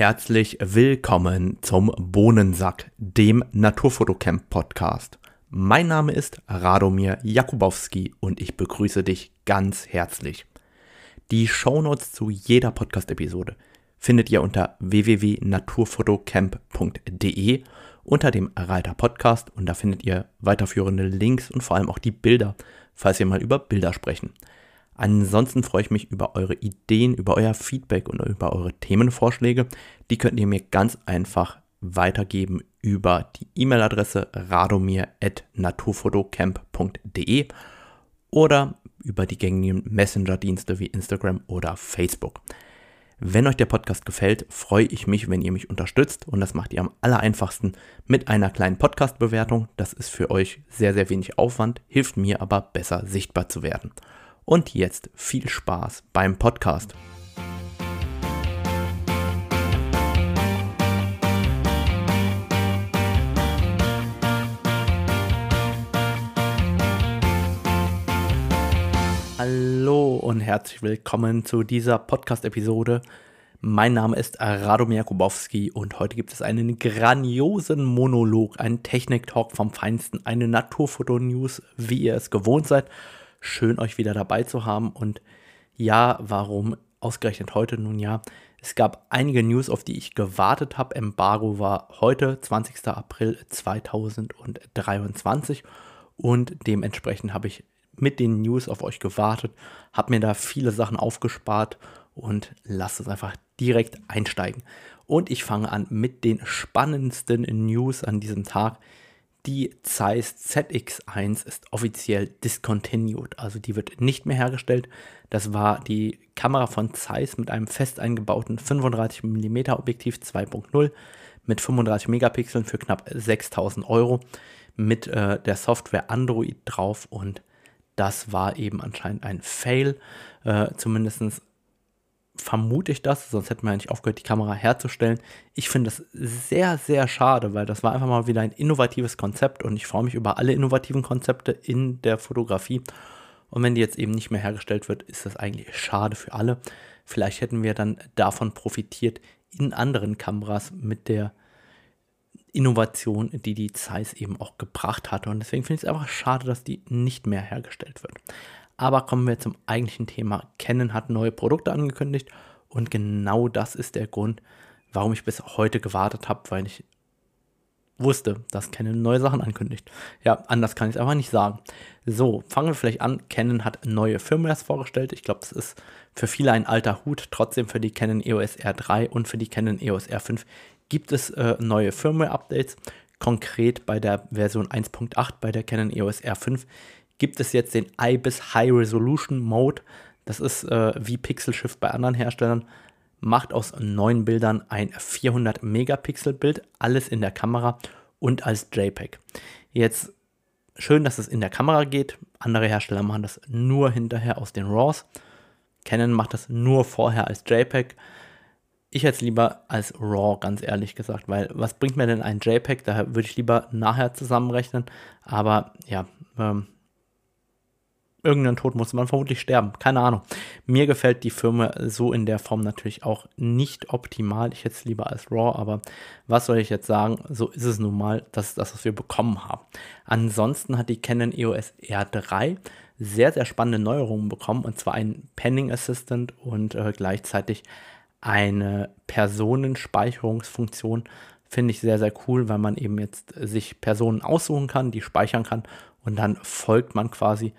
Herzlich willkommen zum Bohnensack, dem Naturfotocamp Podcast. Mein Name ist Radomir Jakubowski und ich begrüße dich ganz herzlich. Die Shownotes zu jeder Podcast-Episode findet ihr unter www.naturfotocamp.de unter dem Reiter Podcast und da findet ihr weiterführende Links und vor allem auch die Bilder, falls wir mal über Bilder sprechen. Ansonsten freue ich mich über eure Ideen, über euer Feedback und über eure Themenvorschläge. Die könnt ihr mir ganz einfach weitergeben über die E-Mail-Adresse radomir.naturfotocamp.de oder über die gängigen Messenger-Dienste wie Instagram oder Facebook. Wenn euch der Podcast gefällt, freue ich mich, wenn ihr mich unterstützt und das macht ihr am allereinfachsten mit einer kleinen Podcast-Bewertung. Das ist für euch sehr, sehr wenig Aufwand, hilft mir aber besser sichtbar zu werden. Und jetzt viel Spaß beim Podcast. Hallo und herzlich willkommen zu dieser Podcast-Episode. Mein Name ist Radomir Jakubowski und heute gibt es einen grandiosen Monolog, einen Technik-Talk vom Feinsten, eine Naturfoto-News, wie ihr es gewohnt seid. Schön, euch wieder dabei zu haben. Und ja, warum ausgerechnet heute? Nun ja, es gab einige News, auf die ich gewartet habe. Embargo war heute, 20. April 2023. Und dementsprechend habe ich mit den News auf euch gewartet, habe mir da viele Sachen aufgespart und lasst es einfach direkt einsteigen. Und ich fange an mit den spannendsten News an diesem Tag. Die Zeiss ZX1 ist offiziell discontinued, also die wird nicht mehr hergestellt. Das war die Kamera von Zeiss mit einem fest eingebauten 35mm Objektiv 2.0 mit 35 Megapixeln für knapp 6000 Euro mit äh, der Software Android drauf und das war eben anscheinend ein Fail. Äh, Zumindest vermute ich das, sonst hätten wir ja nicht aufgehört, die Kamera herzustellen. Ich finde das sehr, sehr schade, weil das war einfach mal wieder ein innovatives Konzept und ich freue mich über alle innovativen Konzepte in der Fotografie. Und wenn die jetzt eben nicht mehr hergestellt wird, ist das eigentlich schade für alle. Vielleicht hätten wir dann davon profitiert in anderen Kameras mit der Innovation, die die Zeiss eben auch gebracht hatte. Und deswegen finde ich es einfach schade, dass die nicht mehr hergestellt wird. Aber kommen wir zum eigentlichen Thema. Canon hat neue Produkte angekündigt und genau das ist der Grund, warum ich bis heute gewartet habe, weil ich wusste, dass Canon neue Sachen ankündigt. Ja, anders kann ich es einfach nicht sagen. So, fangen wir vielleicht an. Canon hat neue Firmwares vorgestellt. Ich glaube, das ist für viele ein alter Hut. Trotzdem für die Canon EOS R3 und für die Canon EOS R5 gibt es äh, neue Firmware-Updates. Konkret bei der Version 1.8 bei der Canon EOS R5 gibt es jetzt den IBIS High Resolution Mode. Das ist äh, wie Pixel Shift bei anderen Herstellern. Macht aus neun Bildern ein 400 Megapixel Bild, alles in der Kamera und als JPEG. Jetzt schön, dass es in der Kamera geht. Andere Hersteller machen das nur hinterher aus den RAWs. Canon macht das nur vorher als JPEG. Ich hätte es lieber als RAW, ganz ehrlich gesagt, weil was bringt mir denn ein JPEG? Da würde ich lieber nachher zusammenrechnen. Aber ja, ähm, irgendeinen Tod muss man vermutlich sterben. Keine Ahnung. Mir gefällt die Firma so in der Form natürlich auch nicht optimal. Ich hätte es lieber als RAW, aber was soll ich jetzt sagen? So ist es nun mal. Das ist das, was wir bekommen haben. Ansonsten hat die Canon EOS R3 sehr, sehr spannende Neuerungen bekommen und zwar einen Penning Assistant und äh, gleichzeitig eine Personenspeicherungsfunktion. Finde ich sehr, sehr cool, weil man eben jetzt sich Personen aussuchen kann, die speichern kann und dann folgt man quasi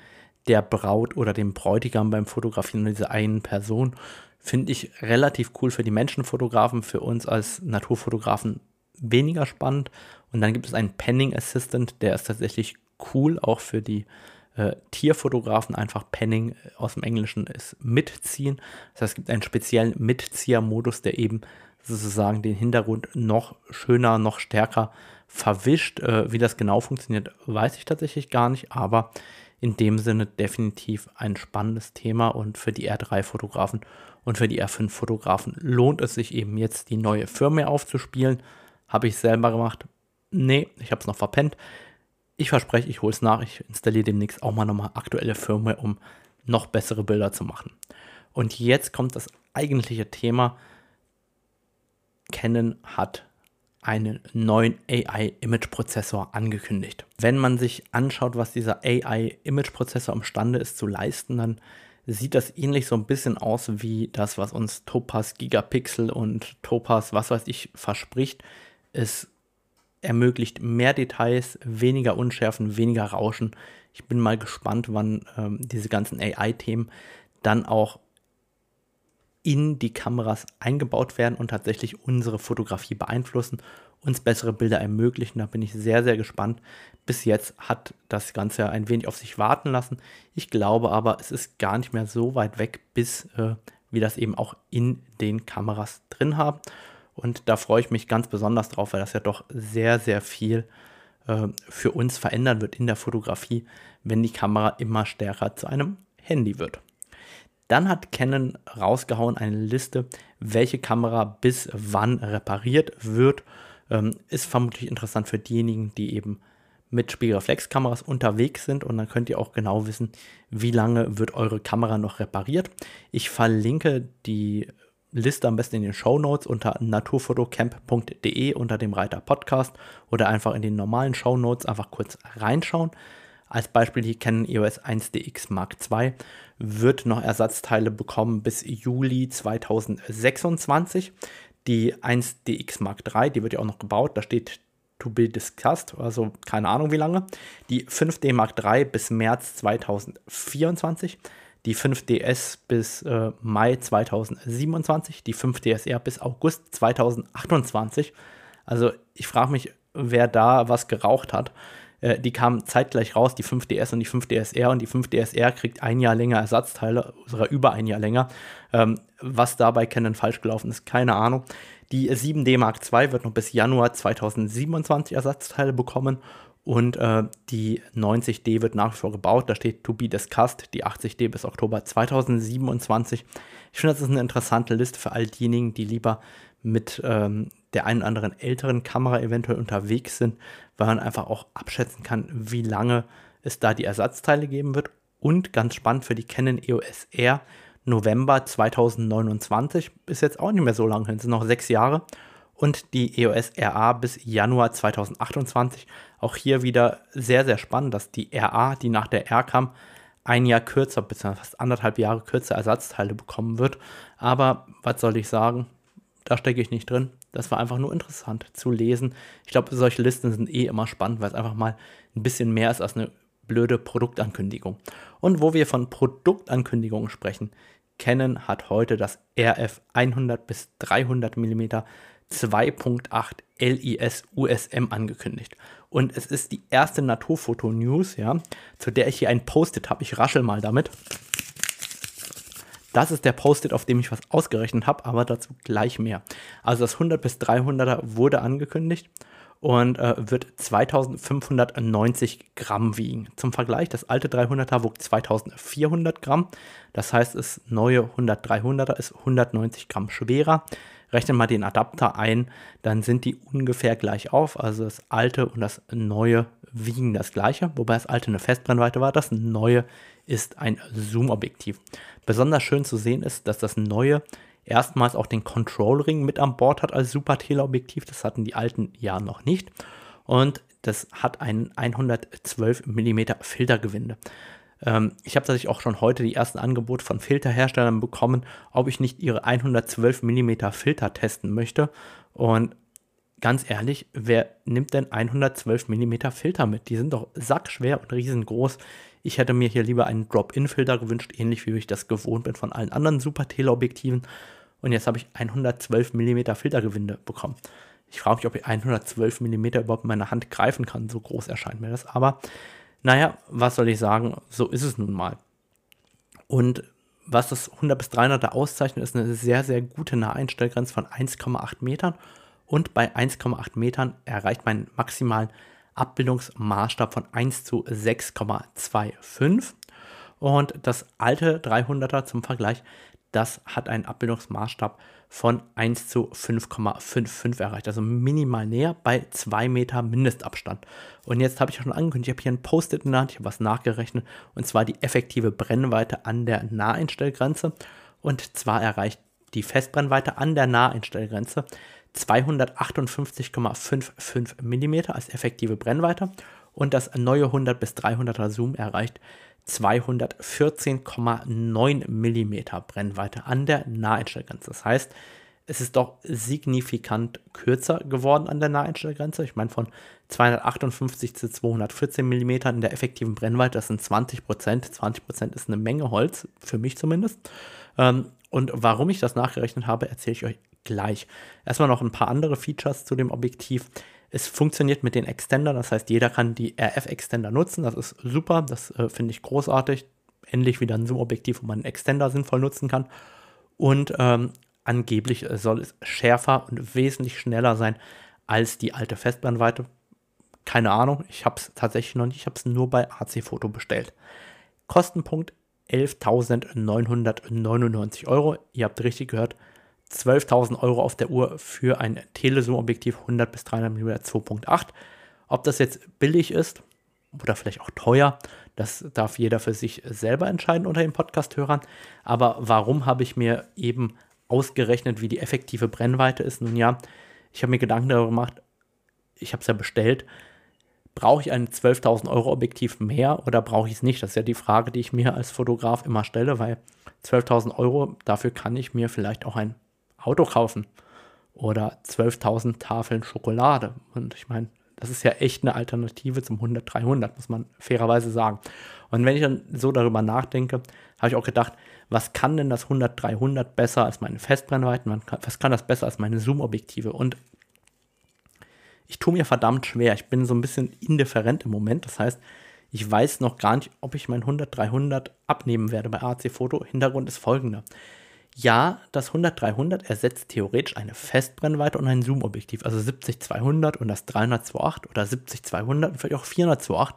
der Braut oder dem Bräutigam beim Fotografieren dieser einen Person. Finde ich relativ cool für die Menschenfotografen, für uns als Naturfotografen weniger spannend. Und dann gibt es einen Penning Assistant, der ist tatsächlich cool, auch für die äh, Tierfotografen. Einfach Penning aus dem Englischen ist mitziehen. Das heißt, es gibt einen speziellen Mitzieher-Modus, der eben sozusagen den Hintergrund noch schöner, noch stärker verwischt. Äh, wie das genau funktioniert, weiß ich tatsächlich gar nicht, aber in dem Sinne definitiv ein spannendes Thema und für die R3-Fotografen und für die R5-Fotografen lohnt es sich eben jetzt die neue Firmware aufzuspielen. Habe ich selber gemacht? Nee, ich habe es noch verpennt. Ich verspreche, ich hole es nach. Ich installiere demnächst auch mal nochmal aktuelle Firmware, um noch bessere Bilder zu machen. Und jetzt kommt das eigentliche Thema. Canon hat einen neuen AI-Image-Prozessor angekündigt. Wenn man sich anschaut, was dieser AI-Image-Prozessor imstande ist zu leisten, dann sieht das ähnlich so ein bisschen aus wie das, was uns Topaz Gigapixel und Topaz, was weiß ich, verspricht. Es ermöglicht mehr Details, weniger Unschärfen, weniger Rauschen. Ich bin mal gespannt, wann ähm, diese ganzen AI-Themen dann auch in die Kameras eingebaut werden und tatsächlich unsere Fotografie beeinflussen, uns bessere Bilder ermöglichen. Da bin ich sehr, sehr gespannt. Bis jetzt hat das Ganze ein wenig auf sich warten lassen. Ich glaube aber, es ist gar nicht mehr so weit weg, bis äh, wir das eben auch in den Kameras drin haben. Und da freue ich mich ganz besonders drauf, weil das ja doch sehr, sehr viel äh, für uns verändern wird in der Fotografie, wenn die Kamera immer stärker zu einem Handy wird. Dann hat Canon rausgehauen eine Liste, welche Kamera bis wann repariert wird. Ähm, ist vermutlich interessant für diejenigen, die eben mit Spiegelreflexkameras unterwegs sind und dann könnt ihr auch genau wissen, wie lange wird eure Kamera noch repariert. Ich verlinke die Liste am besten in den Show Notes unter naturfotocamp.de unter dem Reiter Podcast oder einfach in den normalen Show Notes einfach kurz reinschauen. Als Beispiel die Canon EOS 1DX Mark II wird noch Ersatzteile bekommen bis Juli 2026. Die 1DX Mark III, die wird ja auch noch gebaut, da steht to be discussed, also keine Ahnung wie lange. Die 5D Mark III bis März 2024, die 5DS bis äh, Mai 2027, die 5DSR bis August 2028. Also ich frage mich, wer da was geraucht hat. Äh, die kamen zeitgleich raus, die 5DS und die 5DSR. Und die 5DSR kriegt ein Jahr länger Ersatzteile, sogar über ein Jahr länger. Ähm, was dabei Canon falsch gelaufen ist, keine Ahnung. Die 7D Mark II wird noch bis Januar 2027 Ersatzteile bekommen. Und äh, die 90D wird nach wie vor gebaut. Da steht to be discussed. Die 80D bis Oktober 2027. Ich finde, das ist eine interessante Liste für all diejenigen, die lieber mit ähm, der einen oder anderen älteren Kamera eventuell unterwegs sind, weil man einfach auch abschätzen kann, wie lange es da die Ersatzteile geben wird. Und ganz spannend für die Canon EOS R, November 2029 ist jetzt auch nicht mehr so lange hin, sind noch sechs Jahre. Und die EOS RA bis Januar 2028. Auch hier wieder sehr, sehr spannend, dass die RA, die nach der R kam, ein Jahr kürzer, beziehungsweise fast anderthalb Jahre kürzer Ersatzteile bekommen wird. Aber was soll ich sagen? Da stecke ich nicht drin. Das war einfach nur interessant zu lesen. Ich glaube, solche Listen sind eh immer spannend, weil es einfach mal ein bisschen mehr ist als eine blöde Produktankündigung. Und wo wir von Produktankündigungen sprechen, Canon hat heute das RF 100 bis 300 mm 2.8 LIS USM angekündigt. Und es ist die erste Naturfoto-News, ja, zu der ich hier ein Post-it habe. Ich raschel mal damit. Das ist der Post-it, auf dem ich was ausgerechnet habe, aber dazu gleich mehr. Also das 100 bis 300er wurde angekündigt und äh, wird 2590 Gramm wiegen. Zum Vergleich, das alte 300er wog 2400 Gramm. Das heißt, das neue 100 300er ist 190 Gramm schwerer. Rechnen mal den Adapter ein, dann sind die ungefähr gleich auf. Also das alte und das neue wiegen das gleiche, wobei das alte eine Festbrennweite war. Das neue ist ein Zoom-Objektiv. Besonders schön zu sehen ist, dass das neue erstmals auch den Control-Ring mit an Bord hat als Super Teleobjektiv. Das hatten die alten ja noch nicht. Und das hat ein 112 mm Filtergewinde. Ähm, ich habe tatsächlich auch schon heute die ersten Angebote von Filterherstellern bekommen, ob ich nicht ihre 112 mm Filter testen möchte. Und ganz ehrlich, wer nimmt denn 112 mm Filter mit? Die sind doch sackschwer und riesengroß. Ich hätte mir hier lieber einen Drop-In-Filter gewünscht, ähnlich wie ich das gewohnt bin von allen anderen Super-Teleobjektiven. Und jetzt habe ich 112 mm Filtergewinde bekommen. Ich frage mich, ob ich 112 mm überhaupt in meiner Hand greifen kann. So groß erscheint mir das. Aber naja, was soll ich sagen? So ist es nun mal. Und was das 100 bis 300er auszeichnet, ist eine sehr, sehr gute Naheinstellgrenze von 1,8 Metern. Und bei 1,8 Metern erreicht man maximalen Abbildungsmaßstab von 1 zu 6,25. Und das alte 300er zum Vergleich, das hat einen Abbildungsmaßstab von 1 zu 5,55 erreicht. Also minimal näher bei 2 Meter Mindestabstand. Und jetzt habe ich schon angekündigt, ich habe hier ein Post-it in der Hand, ich habe was nachgerechnet. Und zwar die effektive Brennweite an der Naheinstellgrenze. Und zwar erreicht die Festbrennweite an der Naheinstellgrenze 258,55 mm als effektive Brennweite und das neue 100 bis 300er Zoom erreicht 214,9 mm Brennweite an der Naheinstellgrenze. Das heißt, es ist doch signifikant kürzer geworden an der Naheinstellgrenze. Ich meine, von 258 zu 214 mm in der effektiven Brennweite, das sind 20 Prozent. 20 Prozent ist eine Menge Holz, für mich zumindest. Ähm, und warum ich das nachgerechnet habe, erzähle ich euch gleich. Erstmal noch ein paar andere Features zu dem Objektiv. Es funktioniert mit den Extendern, das heißt, jeder kann die RF-Extender nutzen. Das ist super, das äh, finde ich großartig. Endlich wieder ein Zoom-Objektiv, wo man einen Extender sinnvoll nutzen kann. Und ähm, angeblich soll es schärfer und wesentlich schneller sein als die alte Festbrennweite. Keine Ahnung, ich habe es tatsächlich noch nicht, ich habe es nur bei AC Foto bestellt. Kostenpunkt 11.999 Euro. Ihr habt richtig gehört, 12.000 Euro auf der Uhr für ein Telezoom-Objektiv 100 bis 300 mm 2.8. Ob das jetzt billig ist oder vielleicht auch teuer, das darf jeder für sich selber entscheiden unter den Podcast-Hörern. Aber warum habe ich mir eben ausgerechnet, wie die effektive Brennweite ist? Nun ja, ich habe mir Gedanken darüber gemacht, ich habe es ja bestellt. Brauche ich ein 12.000 Euro Objektiv mehr oder brauche ich es nicht? Das ist ja die Frage, die ich mir als Fotograf immer stelle, weil 12.000 Euro, dafür kann ich mir vielleicht auch ein Auto kaufen oder 12.000 Tafeln Schokolade. Und ich meine, das ist ja echt eine Alternative zum 100-300, muss man fairerweise sagen. Und wenn ich dann so darüber nachdenke, habe ich auch gedacht, was kann denn das 100-300 besser als meine Festbrennweiten? Was kann das besser als meine Zoom-Objektive? Und ich tue mir verdammt schwer. Ich bin so ein bisschen indifferent im Moment. Das heißt, ich weiß noch gar nicht, ob ich mein 100-300 abnehmen werde bei AC Foto. Hintergrund ist folgender. Ja, das 100-300 ersetzt theoretisch eine Festbrennweite und ein Zoom-Objektiv, also 70-200 und das 300-2.8 oder 70-200 und vielleicht auch 400-2.8.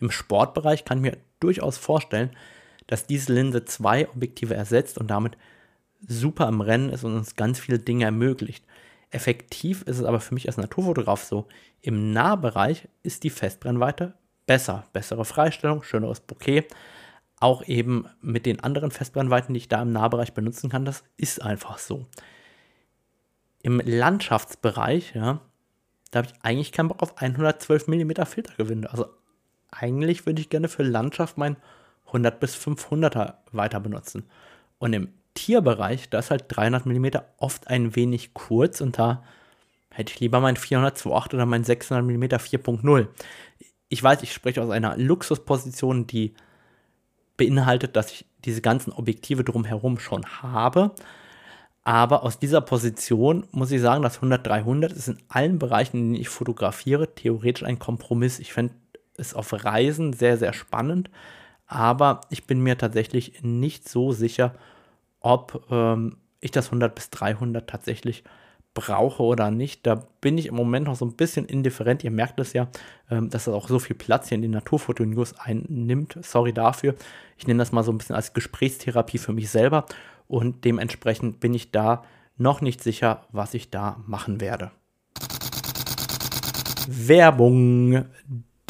Im Sportbereich kann ich mir durchaus vorstellen, dass diese Linse zwei Objektive ersetzt und damit super im Rennen ist und uns ganz viele Dinge ermöglicht. Effektiv ist es aber für mich als Naturfotograf so, im Nahbereich ist die Festbrennweite besser, bessere Freistellung, schöneres Bouquet, auch eben mit den anderen Festbrennweiten, die ich da im Nahbereich benutzen kann, das ist einfach so. Im Landschaftsbereich, ja, da habe ich eigentlich keinen Bock auf 112 mm Filtergewinde. Also eigentlich würde ich gerne für Landschaft mein 100 bis 500er weiter benutzen. Und im Tierbereich, da ist halt 300 mm oft ein wenig kurz und da hätte ich lieber mein 400-2.8 oder mein 600 mm 4.0. Ich weiß, ich spreche aus einer Luxusposition, die beinhaltet, dass ich diese ganzen Objektive drumherum schon habe. Aber aus dieser Position muss ich sagen, das 100-300 ist in allen Bereichen, in denen ich fotografiere, theoretisch ein Kompromiss. Ich finde es auf Reisen sehr, sehr spannend. Aber ich bin mir tatsächlich nicht so sicher, ob ähm, ich das 100 bis 300 tatsächlich brauche oder nicht. Da bin ich im Moment noch so ein bisschen indifferent. Ihr merkt es ja, ähm, dass es auch so viel Platz hier in den Naturfoto-News einnimmt. Sorry dafür. Ich nehme das mal so ein bisschen als Gesprächstherapie für mich selber und dementsprechend bin ich da noch nicht sicher, was ich da machen werde. Werbung.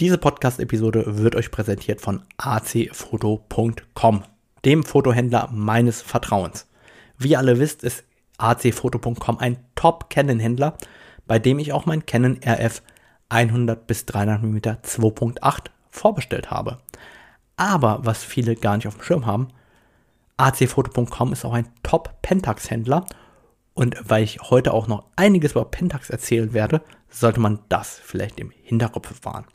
Diese Podcast-Episode wird euch präsentiert von acfoto.com, dem Fotohändler meines Vertrauens. Wie ihr alle wisst, ist acfoto.com ein Top-Canon-Händler, bei dem ich auch mein Canon RF 100 bis 300 mm 2.8 vorbestellt habe. Aber was viele gar nicht auf dem Schirm haben, acfoto.com ist auch ein Top-Pentax-Händler und weil ich heute auch noch einiges über Pentax erzählen werde, sollte man das vielleicht im Hinterkopf wahren.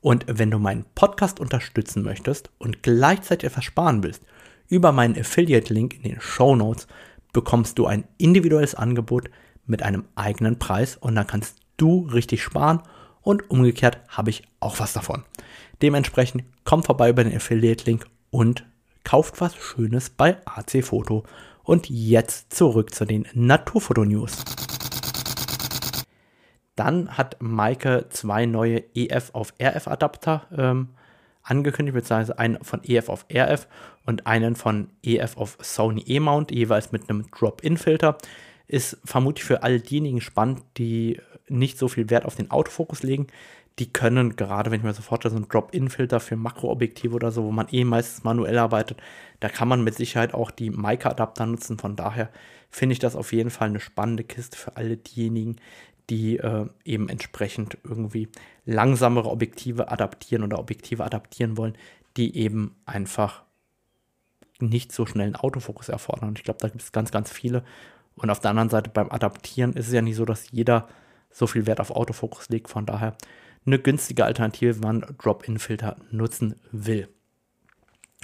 Und wenn du meinen Podcast unterstützen möchtest und gleichzeitig etwas sparen willst, über meinen Affiliate-Link in den Show Notes bekommst du ein individuelles Angebot mit einem eigenen Preis und dann kannst du richtig sparen und umgekehrt habe ich auch was davon. Dementsprechend kommt vorbei über den Affiliate-Link und kauft was Schönes bei AC Foto. Und jetzt zurück zu den Naturfoto-News. Dann hat Maike zwei neue EF auf RF Adapter ähm, angekündigt, beziehungsweise einen von EF auf RF und einen von EF auf Sony E-Mount, jeweils mit einem Drop-In-Filter. Ist vermutlich für all diejenigen spannend, die nicht so viel Wert auf den Autofokus legen, die können, gerade wenn ich mir so vorstelle, so ein Drop-In-Filter für Makroobjektive oder so, wo man eh meistens manuell arbeitet, da kann man mit Sicherheit auch die Mica-Adapter nutzen. Von daher finde ich das auf jeden Fall eine spannende Kiste für alle diejenigen, die äh, eben entsprechend irgendwie langsamere Objektive adaptieren oder Objektive adaptieren wollen, die eben einfach nicht so schnell einen Autofokus erfordern. Und ich glaube, da gibt es ganz, ganz viele. Und auf der anderen Seite beim Adaptieren ist es ja nicht so, dass jeder so viel Wert auf Autofokus legt. Von daher eine günstige Alternative, wenn man Drop-In-Filter nutzen will.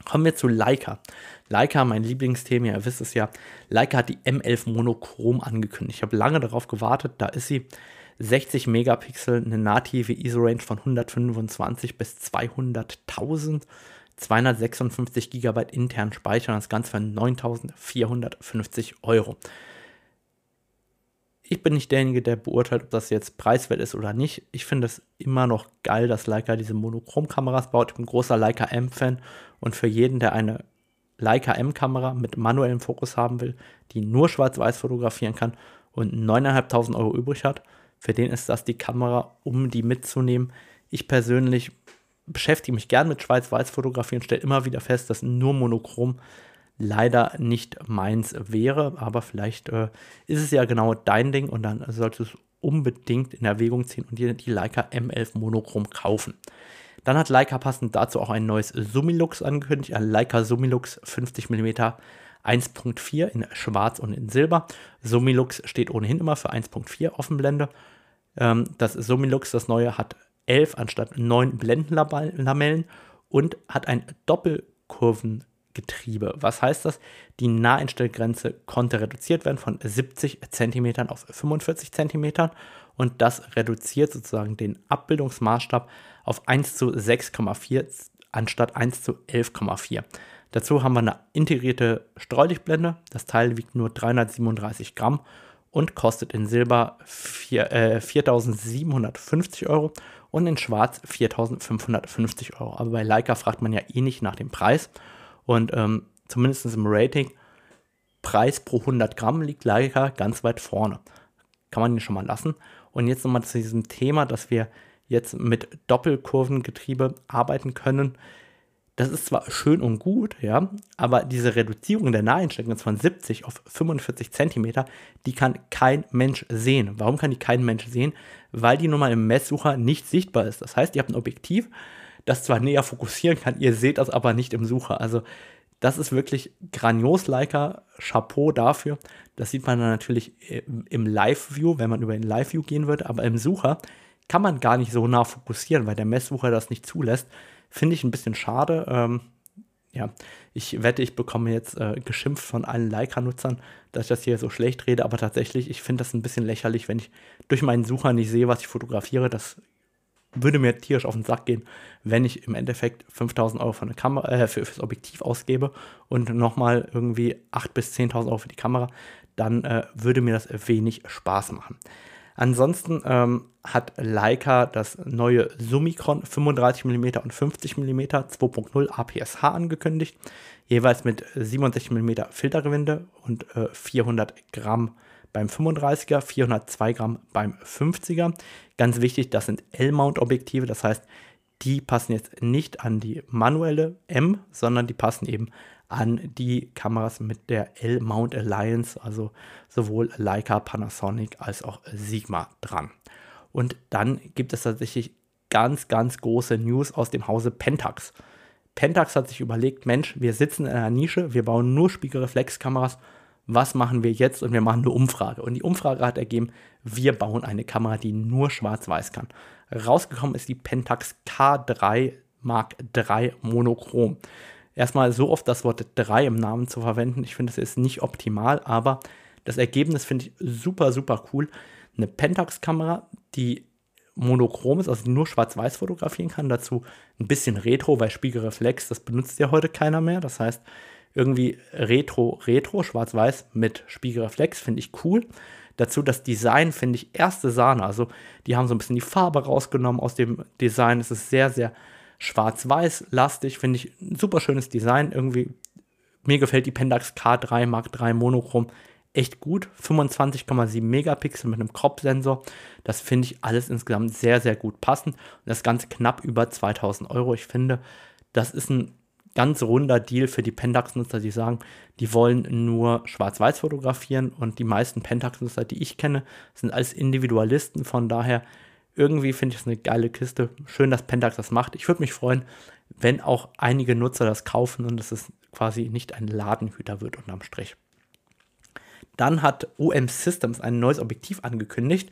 Kommen wir zu Leica. Leica, mein Lieblingsthema, ihr wisst es ja. Leica hat die M11 Monochrom angekündigt. Ich habe lange darauf gewartet, da ist sie. 60 Megapixel, eine native ISO-Range von 125 bis 200.000, 256 GB internen Speicher und das Ganze für 9.450 Euro ich bin nicht derjenige, der beurteilt, ob das jetzt preiswert ist oder nicht. Ich finde es immer noch geil, dass Leica diese Monochrom-Kameras baut. Ich bin großer Leica M-Fan und für jeden, der eine Leica M-Kamera mit manuellem Fokus haben will, die nur schwarz-weiß fotografieren kann und 9.500 Euro übrig hat, für den ist das die Kamera, um die mitzunehmen. Ich persönlich beschäftige mich gern mit Schwarz-Weiß-Fotografie und stelle immer wieder fest, dass nur Monochrom leider nicht meins wäre, aber vielleicht äh, ist es ja genau dein Ding und dann solltest du es unbedingt in Erwägung ziehen und dir die Leica M11 Monochrom kaufen. Dann hat Leica passend dazu auch ein neues Summilux angekündigt, ein Leica Summilux 50 mm 1.4 in Schwarz und in Silber. Summilux steht ohnehin immer für 1.4 Offenblende. Ähm, das Summilux, das neue, hat 11 anstatt 9 Blendenlamellen und hat ein Doppelkurven Getriebe. Was heißt das? Die Naheinstellgrenze konnte reduziert werden von 70 cm auf 45 cm und das reduziert sozusagen den Abbildungsmaßstab auf 1 zu 6,4 anstatt 1 zu 11,4. Dazu haben wir eine integrierte Streulichtblende. Das Teil wiegt nur 337 Gramm und kostet in Silber 4, äh, 4.750 Euro und in Schwarz 4.550 Euro. Aber bei Leica fragt man ja eh nicht nach dem Preis. Und ähm, zumindest im Rating, Preis pro 100 Gramm liegt Leica ganz weit vorne. Kann man ihn schon mal lassen. Und jetzt nochmal zu diesem Thema, dass wir jetzt mit Doppelkurvengetriebe arbeiten können. Das ist zwar schön und gut, ja, aber diese Reduzierung der Naheinstellung von 70 auf 45 cm, die kann kein Mensch sehen. Warum kann die kein Mensch sehen? Weil die nun mal im Messsucher nicht sichtbar ist. Das heißt, ihr habt ein Objektiv, das zwar näher fokussieren kann, ihr seht das aber nicht im Sucher. Also das ist wirklich grandios, Leica. Chapeau dafür. Das sieht man dann natürlich im Live-View, wenn man über den Live-View gehen würde, aber im Sucher kann man gar nicht so nah fokussieren, weil der Messsucher das nicht zulässt. Finde ich ein bisschen schade. Ähm, ja, ich wette, ich bekomme jetzt äh, geschimpft von allen Leica-Nutzern, dass ich das hier so schlecht rede, aber tatsächlich, ich finde das ein bisschen lächerlich, wenn ich durch meinen Sucher nicht sehe, was ich fotografiere. Das würde mir tierisch auf den Sack gehen, wenn ich im Endeffekt 5000 Euro für eine Kamera, äh, für, fürs Objektiv ausgebe und nochmal irgendwie 8.000 bis 10.000 Euro für die Kamera, dann äh, würde mir das wenig Spaß machen. Ansonsten ähm, hat Leica das neue Summicron 35 mm und 50 mm 2.0 APS-H angekündigt, jeweils mit 67 mm Filtergewinde und äh, 400 Gramm beim 35er, 402 Gramm beim 50er. Ganz wichtig, das sind L-Mount-Objektive, das heißt, die passen jetzt nicht an die manuelle M, sondern die passen eben an die Kameras mit der L-Mount Alliance, also sowohl Leica, Panasonic als auch Sigma dran. Und dann gibt es tatsächlich ganz, ganz große News aus dem Hause Pentax. Pentax hat sich überlegt, Mensch, wir sitzen in einer Nische, wir bauen nur Spiegelreflexkameras was machen wir jetzt? Und wir machen eine Umfrage. Und die Umfrage hat ergeben, wir bauen eine Kamera, die nur schwarz-weiß kann. Rausgekommen ist die Pentax K3 Mark III Monochrom. Erstmal so oft das Wort 3 im Namen zu verwenden, ich finde, es ist nicht optimal, aber das Ergebnis finde ich super, super cool. Eine Pentax-Kamera, die monochrom ist, also nur schwarz-weiß fotografieren kann. Dazu ein bisschen Retro, weil Spiegelreflex, das benutzt ja heute keiner mehr. Das heißt, irgendwie Retro, Retro, schwarz-weiß mit Spiegelreflex, finde ich cool. Dazu das Design finde ich erste Sahne. Also die haben so ein bisschen die Farbe rausgenommen aus dem Design. Es ist sehr, sehr schwarz-weiß-lastig. Finde ich ein super schönes Design. Irgendwie, mir gefällt die Pentax K3 Mark III Monochrom echt gut. 25,7 Megapixel mit einem Crop-Sensor. Das finde ich alles insgesamt sehr, sehr gut passend. Und das Ganze knapp über 2000 Euro. Ich finde, das ist ein ganz runder Deal für die Pentax-Nutzer, die sagen, die wollen nur schwarz-weiß fotografieren und die meisten Pentax-Nutzer, die ich kenne, sind als Individualisten. Von daher, irgendwie finde ich es eine geile Kiste. Schön, dass Pentax das macht. Ich würde mich freuen, wenn auch einige Nutzer das kaufen und dass es quasi nicht ein Ladenhüter wird unterm Strich. Dann hat OM Systems ein neues Objektiv angekündigt.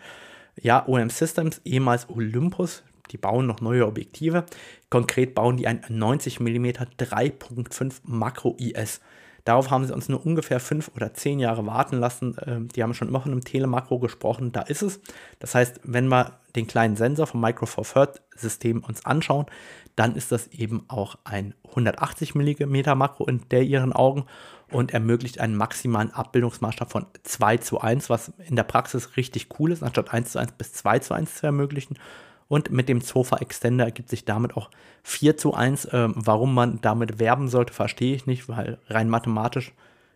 Ja, OM Systems, ehemals Olympus, die bauen noch neue Objektive. Konkret bauen die ein 90 mm 3.5 Makro IS. Darauf haben sie uns nur ungefähr fünf oder zehn Jahre warten lassen. Ähm, die haben schon immer von einem Telemakro gesprochen, da ist es. Das heißt, wenn wir den kleinen Sensor vom Micro Four Third System uns anschauen, dann ist das eben auch ein 180 mm Makro in der ihren Augen und ermöglicht einen maximalen Abbildungsmaßstab von 2 zu 1, was in der Praxis richtig cool ist, anstatt 1 zu 1 bis 2 zu 1 zu ermöglichen. Und mit dem Sofa Extender ergibt sich damit auch 4 zu 1. Ähm, warum man damit werben sollte, verstehe ich nicht, weil rein mathematisch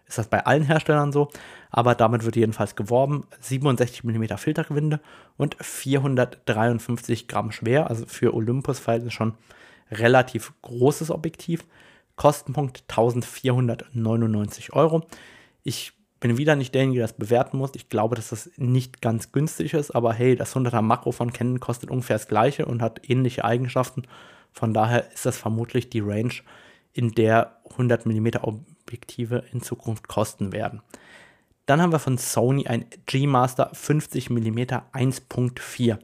ist das bei allen Herstellern so. Aber damit wird jedenfalls geworben. 67 mm Filtergewinde und 453 Gramm schwer. Also für Olympus-Verhältnisse schon relativ großes Objektiv. Kostenpunkt 1499 Euro. Ich bin wieder nicht derjenige, der das bewerten muss. Ich glaube, dass das nicht ganz günstig ist, aber hey, das 100er Makro von Canon kostet ungefähr das gleiche und hat ähnliche Eigenschaften. Von daher ist das vermutlich die Range, in der 100 mm Objektive in Zukunft kosten werden. Dann haben wir von Sony ein G-Master 50 mm 1.4.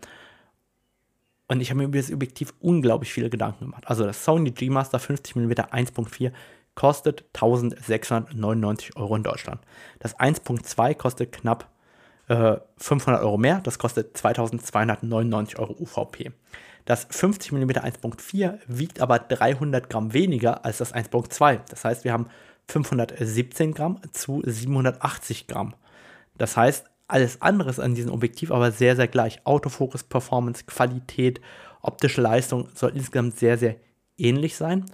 Und ich habe mir über das Objektiv unglaublich viele Gedanken gemacht. Also das Sony G-Master 50 mm 1.4 kostet 1699 Euro in Deutschland. Das 1.2 kostet knapp äh, 500 Euro mehr, das kostet 2299 Euro UVP. Das 50 mm 1.4 wiegt aber 300 Gramm weniger als das 1.2. Das heißt, wir haben 517 Gramm zu 780 Gramm. Das heißt, alles andere ist an diesem Objektiv aber sehr, sehr gleich. Autofokus, Performance, Qualität, optische Leistung soll insgesamt sehr, sehr ähnlich sein.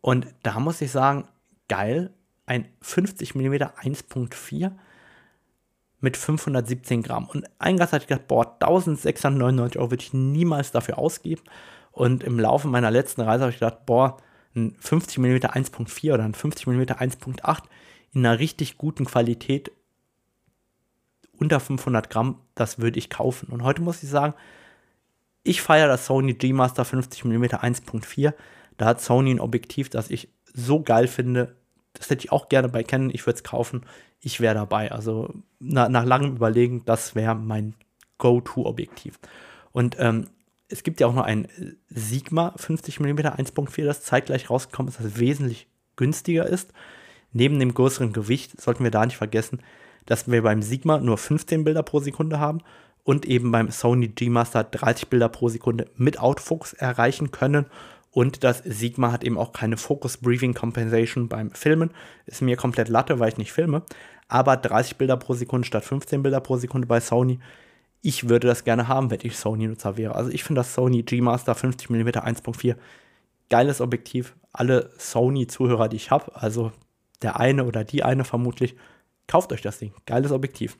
Und da muss ich sagen, geil, ein 50 mm 1.4 mit 517 Gramm. Und eingangs hatte ich gedacht, boah, 1699 Euro würde ich niemals dafür ausgeben. Und im Laufe meiner letzten Reise habe ich gedacht, boah, ein 50 mm 1.4 oder ein 50 mm 1.8 in einer richtig guten Qualität unter 500 Gramm, das würde ich kaufen. Und heute muss ich sagen, ich feiere das Sony G Master 50 mm 1.4 da hat Sony ein Objektiv, das ich so geil finde. Das hätte ich auch gerne bei Canon. Ich würde es kaufen. Ich wäre dabei. Also na, nach langem Überlegen, das wäre mein Go-To-Objektiv. Und ähm, es gibt ja auch noch ein Sigma 50 mm 1.4, das zeitgleich rausgekommen ist, das wesentlich günstiger ist. Neben dem größeren Gewicht sollten wir da nicht vergessen, dass wir beim Sigma nur 15 Bilder pro Sekunde haben und eben beim Sony G Master 30 Bilder pro Sekunde mit Autofokus erreichen können und das Sigma hat eben auch keine Focus Briefing Compensation beim Filmen. Ist mir komplett Latte, weil ich nicht filme. Aber 30 Bilder pro Sekunde statt 15 Bilder pro Sekunde bei Sony. Ich würde das gerne haben, wenn ich Sony-Nutzer wäre. Also ich finde das Sony G-Master 50 mm 1.4 geiles Objektiv. Alle Sony-Zuhörer, die ich habe, also der eine oder die eine vermutlich, kauft euch das Ding. Geiles Objektiv.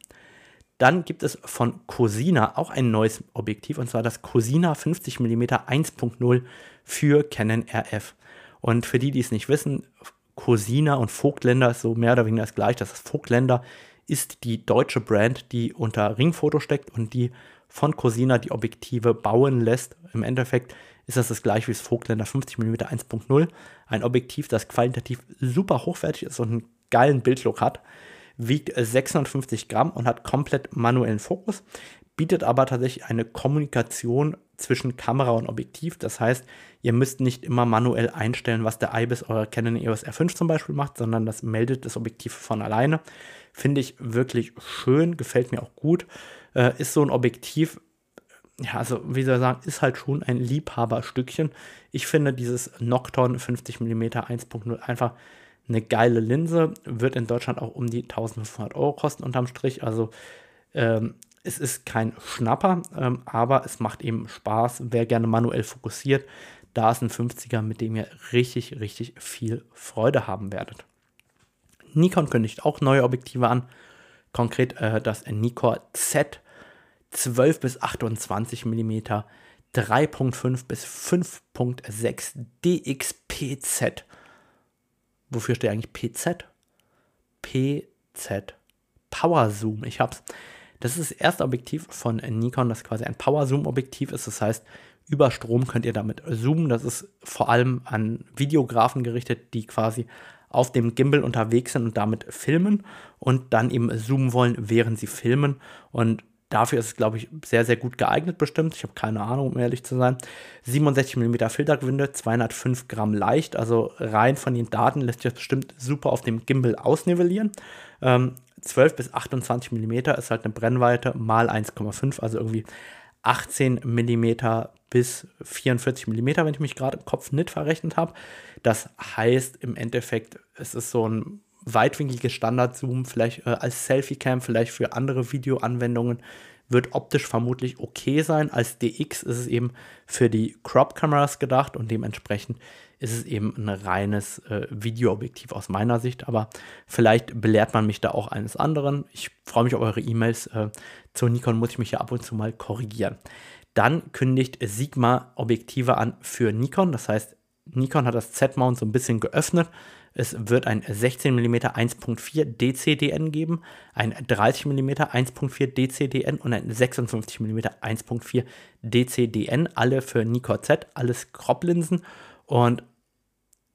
Dann gibt es von Cosina auch ein neues Objektiv und zwar das Cosina 50 mm 1.0 für Canon RF. Und für die, die es nicht wissen, Cosina und Vogtländer ist so mehr oder weniger das gleiche. Das Vogtländer ist die deutsche Brand, die unter Ringfoto steckt und die von Cosina die Objektive bauen lässt. Im Endeffekt ist das das gleiche wie das Vogtländer 50 mm 1.0. Ein Objektiv, das qualitativ super hochwertig ist und einen geilen Bildlook hat wiegt 650 Gramm und hat komplett manuellen Fokus, bietet aber tatsächlich eine Kommunikation zwischen Kamera und Objektiv. Das heißt, ihr müsst nicht immer manuell einstellen, was der IBIS eurer Canon EOS R5 zum Beispiel macht, sondern das meldet das Objektiv von alleine. Finde ich wirklich schön, gefällt mir auch gut. Äh, ist so ein Objektiv, ja, also wie soll ich sagen, ist halt schon ein Liebhaberstückchen. Ich finde dieses Nocton 50 mm 1.0 einfach eine geile Linse, wird in Deutschland auch um die 1500 Euro kosten unterm Strich. Also ähm, es ist kein Schnapper, ähm, aber es macht eben Spaß. Wer gerne manuell fokussiert, da ist ein 50er, mit dem ihr richtig, richtig viel Freude haben werdet. Nikon kündigt auch neue Objektive an. konkret äh, das Nikon Z 12 bis 28 mm 3.5 bis 5.6 DXPZ. Wofür steht eigentlich PZ? PZ. Power Zoom. Ich hab's. Das ist das erste Objektiv von Nikon, das quasi ein Power Zoom Objektiv ist. Das heißt, über Strom könnt ihr damit zoomen. Das ist vor allem an Videografen gerichtet, die quasi auf dem Gimbal unterwegs sind und damit filmen und dann eben zoomen wollen, während sie filmen. Und Dafür ist es, glaube ich, sehr, sehr gut geeignet bestimmt. Ich habe keine Ahnung, um ehrlich zu sein. 67 mm Filtergewinde, 205 Gramm leicht. Also rein von den Daten lässt sich das bestimmt super auf dem Gimbal ausnivellieren. Ähm, 12 bis 28 mm ist halt eine Brennweite mal 1,5, also irgendwie 18 mm bis 44 mm, wenn ich mich gerade im Kopf nicht verrechnet habe. Das heißt im Endeffekt, es ist so ein weitwinkliges Standardzoom, vielleicht äh, als Selfie-Cam, vielleicht für andere Videoanwendungen, wird optisch vermutlich okay sein. Als DX ist es eben für die Crop-Kameras gedacht und dementsprechend ist es eben ein reines äh, Videoobjektiv aus meiner Sicht. Aber vielleicht belehrt man mich da auch eines anderen. Ich freue mich auf eure E-Mails. Äh, zu Nikon muss ich mich ja ab und zu mal korrigieren. Dann kündigt Sigma Objektive an für Nikon. Das heißt, Nikon hat das Z-Mount so ein bisschen geöffnet es wird ein 16 mm 1.4 DCDN geben, ein 30 mm 1.4 DCDN und ein 56 mm 1.4 DCDN, alle für Nikon Z, alles Crop-Linsen. Und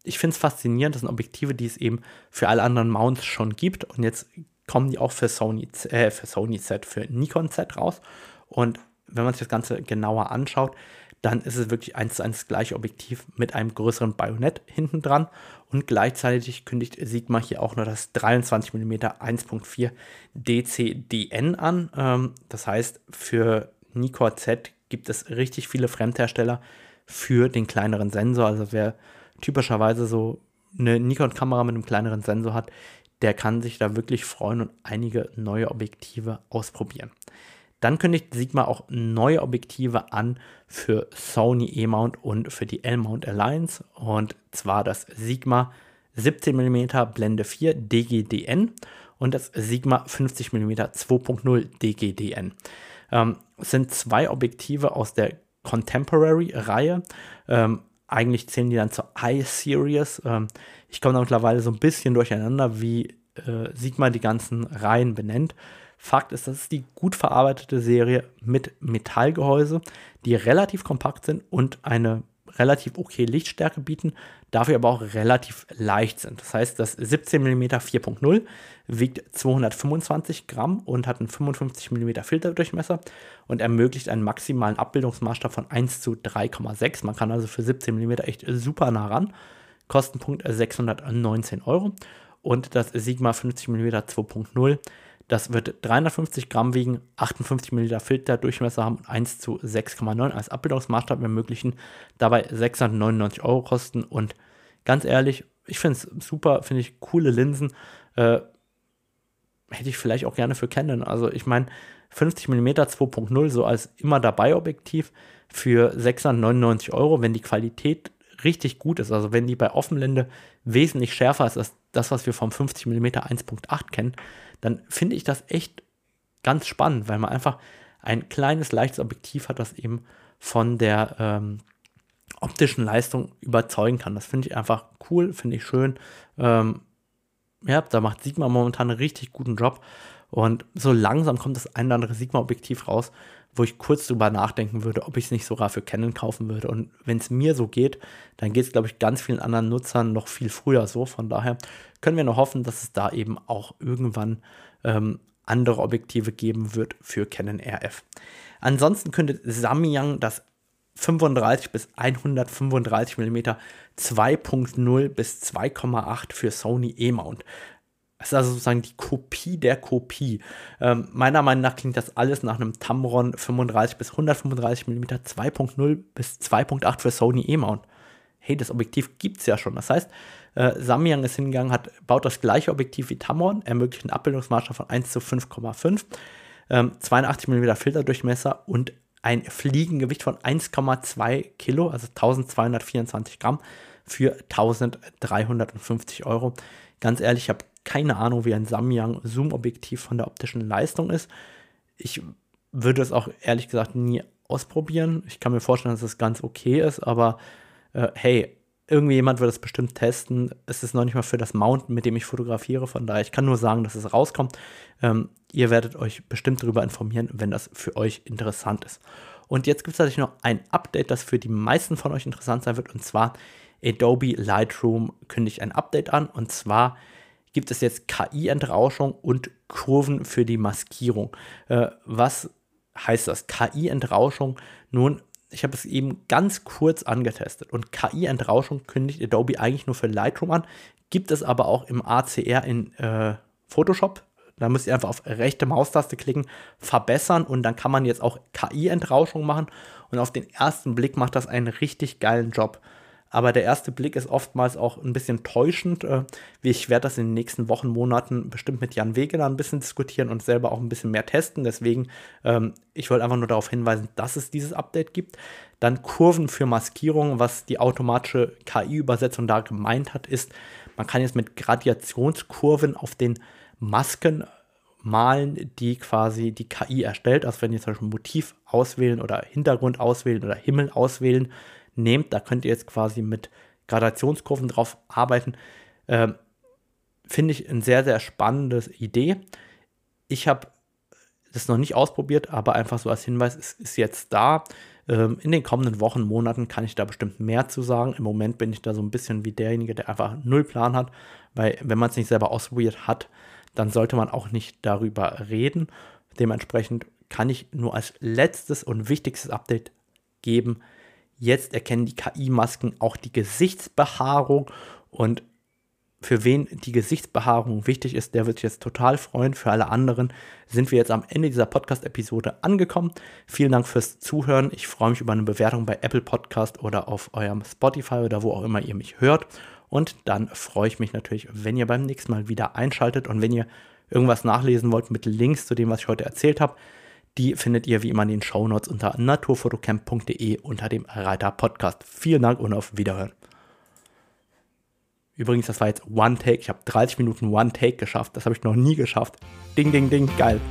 ich finde es faszinierend, das sind Objektive, die es eben für alle anderen Mounts schon gibt. Und jetzt kommen die auch für Sony, äh, für Sony Z, für Nikon Z raus. Und wenn man sich das Ganze genauer anschaut, dann ist es wirklich eins zu eins das gleiche Objektiv mit einem größeren Bajonett hinten dran und gleichzeitig kündigt Sigma hier auch noch das 23 mm 1.4 DCDN an. Ähm, das heißt, für Nikon Z gibt es richtig viele Fremdhersteller für den kleineren Sensor. Also wer typischerweise so eine Nikon-Kamera mit einem kleineren Sensor hat, der kann sich da wirklich freuen und einige neue Objektive ausprobieren. Dann kündigt Sigma auch neue Objektive an für Sony E-Mount und für die L-Mount Alliance. Und zwar das Sigma 17 mm Blende 4 DGDN und das Sigma 50 mm 2.0 DGDN. Ähm, sind zwei Objektive aus der Contemporary-Reihe. Ähm, eigentlich zählen die dann zur I-Series. Ähm, ich komme da mittlerweile so ein bisschen durcheinander, wie äh, Sigma die ganzen Reihen benennt. Fakt ist, das ist die gut verarbeitete Serie mit Metallgehäuse, die relativ kompakt sind und eine relativ okay Lichtstärke bieten, dafür aber auch relativ leicht sind. Das heißt, das 17 mm 4.0 wiegt 225 Gramm und hat einen 55 mm Filterdurchmesser und ermöglicht einen maximalen Abbildungsmaßstab von 1 zu 3,6. Man kann also für 17 mm echt super nah ran. Kostenpunkt 619 Euro. Und das Sigma 50 mm 2.0 das wird 350 Gramm wiegen, 58 Milliliter Filterdurchmesser haben und 1 zu 6,9 als Abbildungsmaßstab ermöglichen, dabei 699 Euro kosten und ganz ehrlich, ich finde es super, finde ich coole Linsen. Äh, hätte ich vielleicht auch gerne für Canon. Also ich meine, 50 mm 2.0 so als immer dabei Objektiv für 699 Euro, wenn die Qualität richtig gut ist, also wenn die bei Offenblende wesentlich schärfer ist als das, was wir vom 50 mm 1.8 kennen, dann finde ich das echt ganz spannend, weil man einfach ein kleines, leichtes Objektiv hat, das eben von der ähm, optischen Leistung überzeugen kann. Das finde ich einfach cool, finde ich schön. Ähm, ja, da macht Sigma momentan einen richtig guten Job. Und so langsam kommt das ein oder andere Sigma-Objektiv raus, wo ich kurz drüber nachdenken würde, ob ich es nicht sogar für Canon kaufen würde. Und wenn es mir so geht, dann geht es, glaube ich, ganz vielen anderen Nutzern noch viel früher so. Von daher können wir nur hoffen, dass es da eben auch irgendwann ähm, andere Objektive geben wird für Canon RF. Ansonsten könnte Samyang das 35 bis 135 mm 2.0 bis 2,8 für Sony E-Mount. Das ist also sozusagen die Kopie der Kopie. Ähm, meiner Meinung nach klingt das alles nach einem Tamron 35 bis 135 mm 2.0 bis 2.8 für Sony E-Mount. Hey, das Objektiv gibt es ja schon. Das heißt, äh, Samyang ist hingegangen, hat, baut das gleiche Objektiv wie Tamron, ermöglicht einen Abbildungsmaßstab von 1 zu 5,5, ähm, 82 mm Filterdurchmesser und ein Fliegengewicht von 1,2 Kilo, also 1224 Gramm für 1350 Euro. Ganz ehrlich, ich habe keine Ahnung, wie ein Samyang Zoom-Objektiv von der optischen Leistung ist. Ich würde es auch ehrlich gesagt nie ausprobieren. Ich kann mir vorstellen, dass es ganz okay ist, aber äh, hey, irgendwie jemand wird es bestimmt testen. Es ist noch nicht mal für das Mountain, mit dem ich fotografiere. Von daher, ich kann nur sagen, dass es rauskommt. Ähm, ihr werdet euch bestimmt darüber informieren, wenn das für euch interessant ist. Und jetzt gibt es natürlich noch ein Update, das für die meisten von euch interessant sein wird. Und zwar Adobe Lightroom kündigt ein Update an. Und zwar gibt es jetzt KI-Entrauschung und Kurven für die Maskierung. Äh, was heißt das? KI-Entrauschung. Nun, ich habe es eben ganz kurz angetestet und KI-Entrauschung kündigt Adobe eigentlich nur für Lightroom an, gibt es aber auch im ACR in äh, Photoshop. Da müsst ihr einfach auf rechte Maustaste klicken, verbessern und dann kann man jetzt auch KI-Entrauschung machen und auf den ersten Blick macht das einen richtig geilen Job aber der erste Blick ist oftmals auch ein bisschen täuschend. Äh, ich werde das in den nächsten Wochen, Monaten bestimmt mit Jan Wegener ein bisschen diskutieren und selber auch ein bisschen mehr testen. Deswegen, ähm, ich wollte einfach nur darauf hinweisen, dass es dieses Update gibt. Dann Kurven für Maskierung, was die automatische KI-Übersetzung da gemeint hat, ist, man kann jetzt mit Gradationskurven auf den Masken malen, die quasi die KI erstellt. Also wenn ihr zum Beispiel Motiv auswählen oder Hintergrund auswählen oder Himmel auswählen, nehmt. Da könnt ihr jetzt quasi mit Gradationskurven drauf arbeiten. Ähm, Finde ich eine sehr, sehr spannende Idee. Ich habe das noch nicht ausprobiert, aber einfach so als Hinweis, es ist jetzt da. Ähm, in den kommenden Wochen, Monaten kann ich da bestimmt mehr zu sagen. Im Moment bin ich da so ein bisschen wie derjenige, der einfach null Plan hat, weil wenn man es nicht selber ausprobiert hat, dann sollte man auch nicht darüber reden. Dementsprechend kann ich nur als letztes und wichtigstes Update geben, Jetzt erkennen die KI-Masken auch die Gesichtsbehaarung und für wen die Gesichtsbehaarung wichtig ist, der wird sich jetzt total freuen. Für alle anderen sind wir jetzt am Ende dieser Podcast-Episode angekommen. Vielen Dank fürs Zuhören. Ich freue mich über eine Bewertung bei Apple Podcast oder auf eurem Spotify oder wo auch immer ihr mich hört. Und dann freue ich mich natürlich, wenn ihr beim nächsten Mal wieder einschaltet und wenn ihr irgendwas nachlesen wollt mit Links zu dem, was ich heute erzählt habe, die findet ihr wie immer in den Shownotes unter naturfotocamp.de unter dem Reiter Podcast. Vielen Dank und auf Wiederhören. Übrigens, das war jetzt One Take. Ich habe 30 Minuten One Take geschafft. Das habe ich noch nie geschafft. Ding, ding, ding. Geil.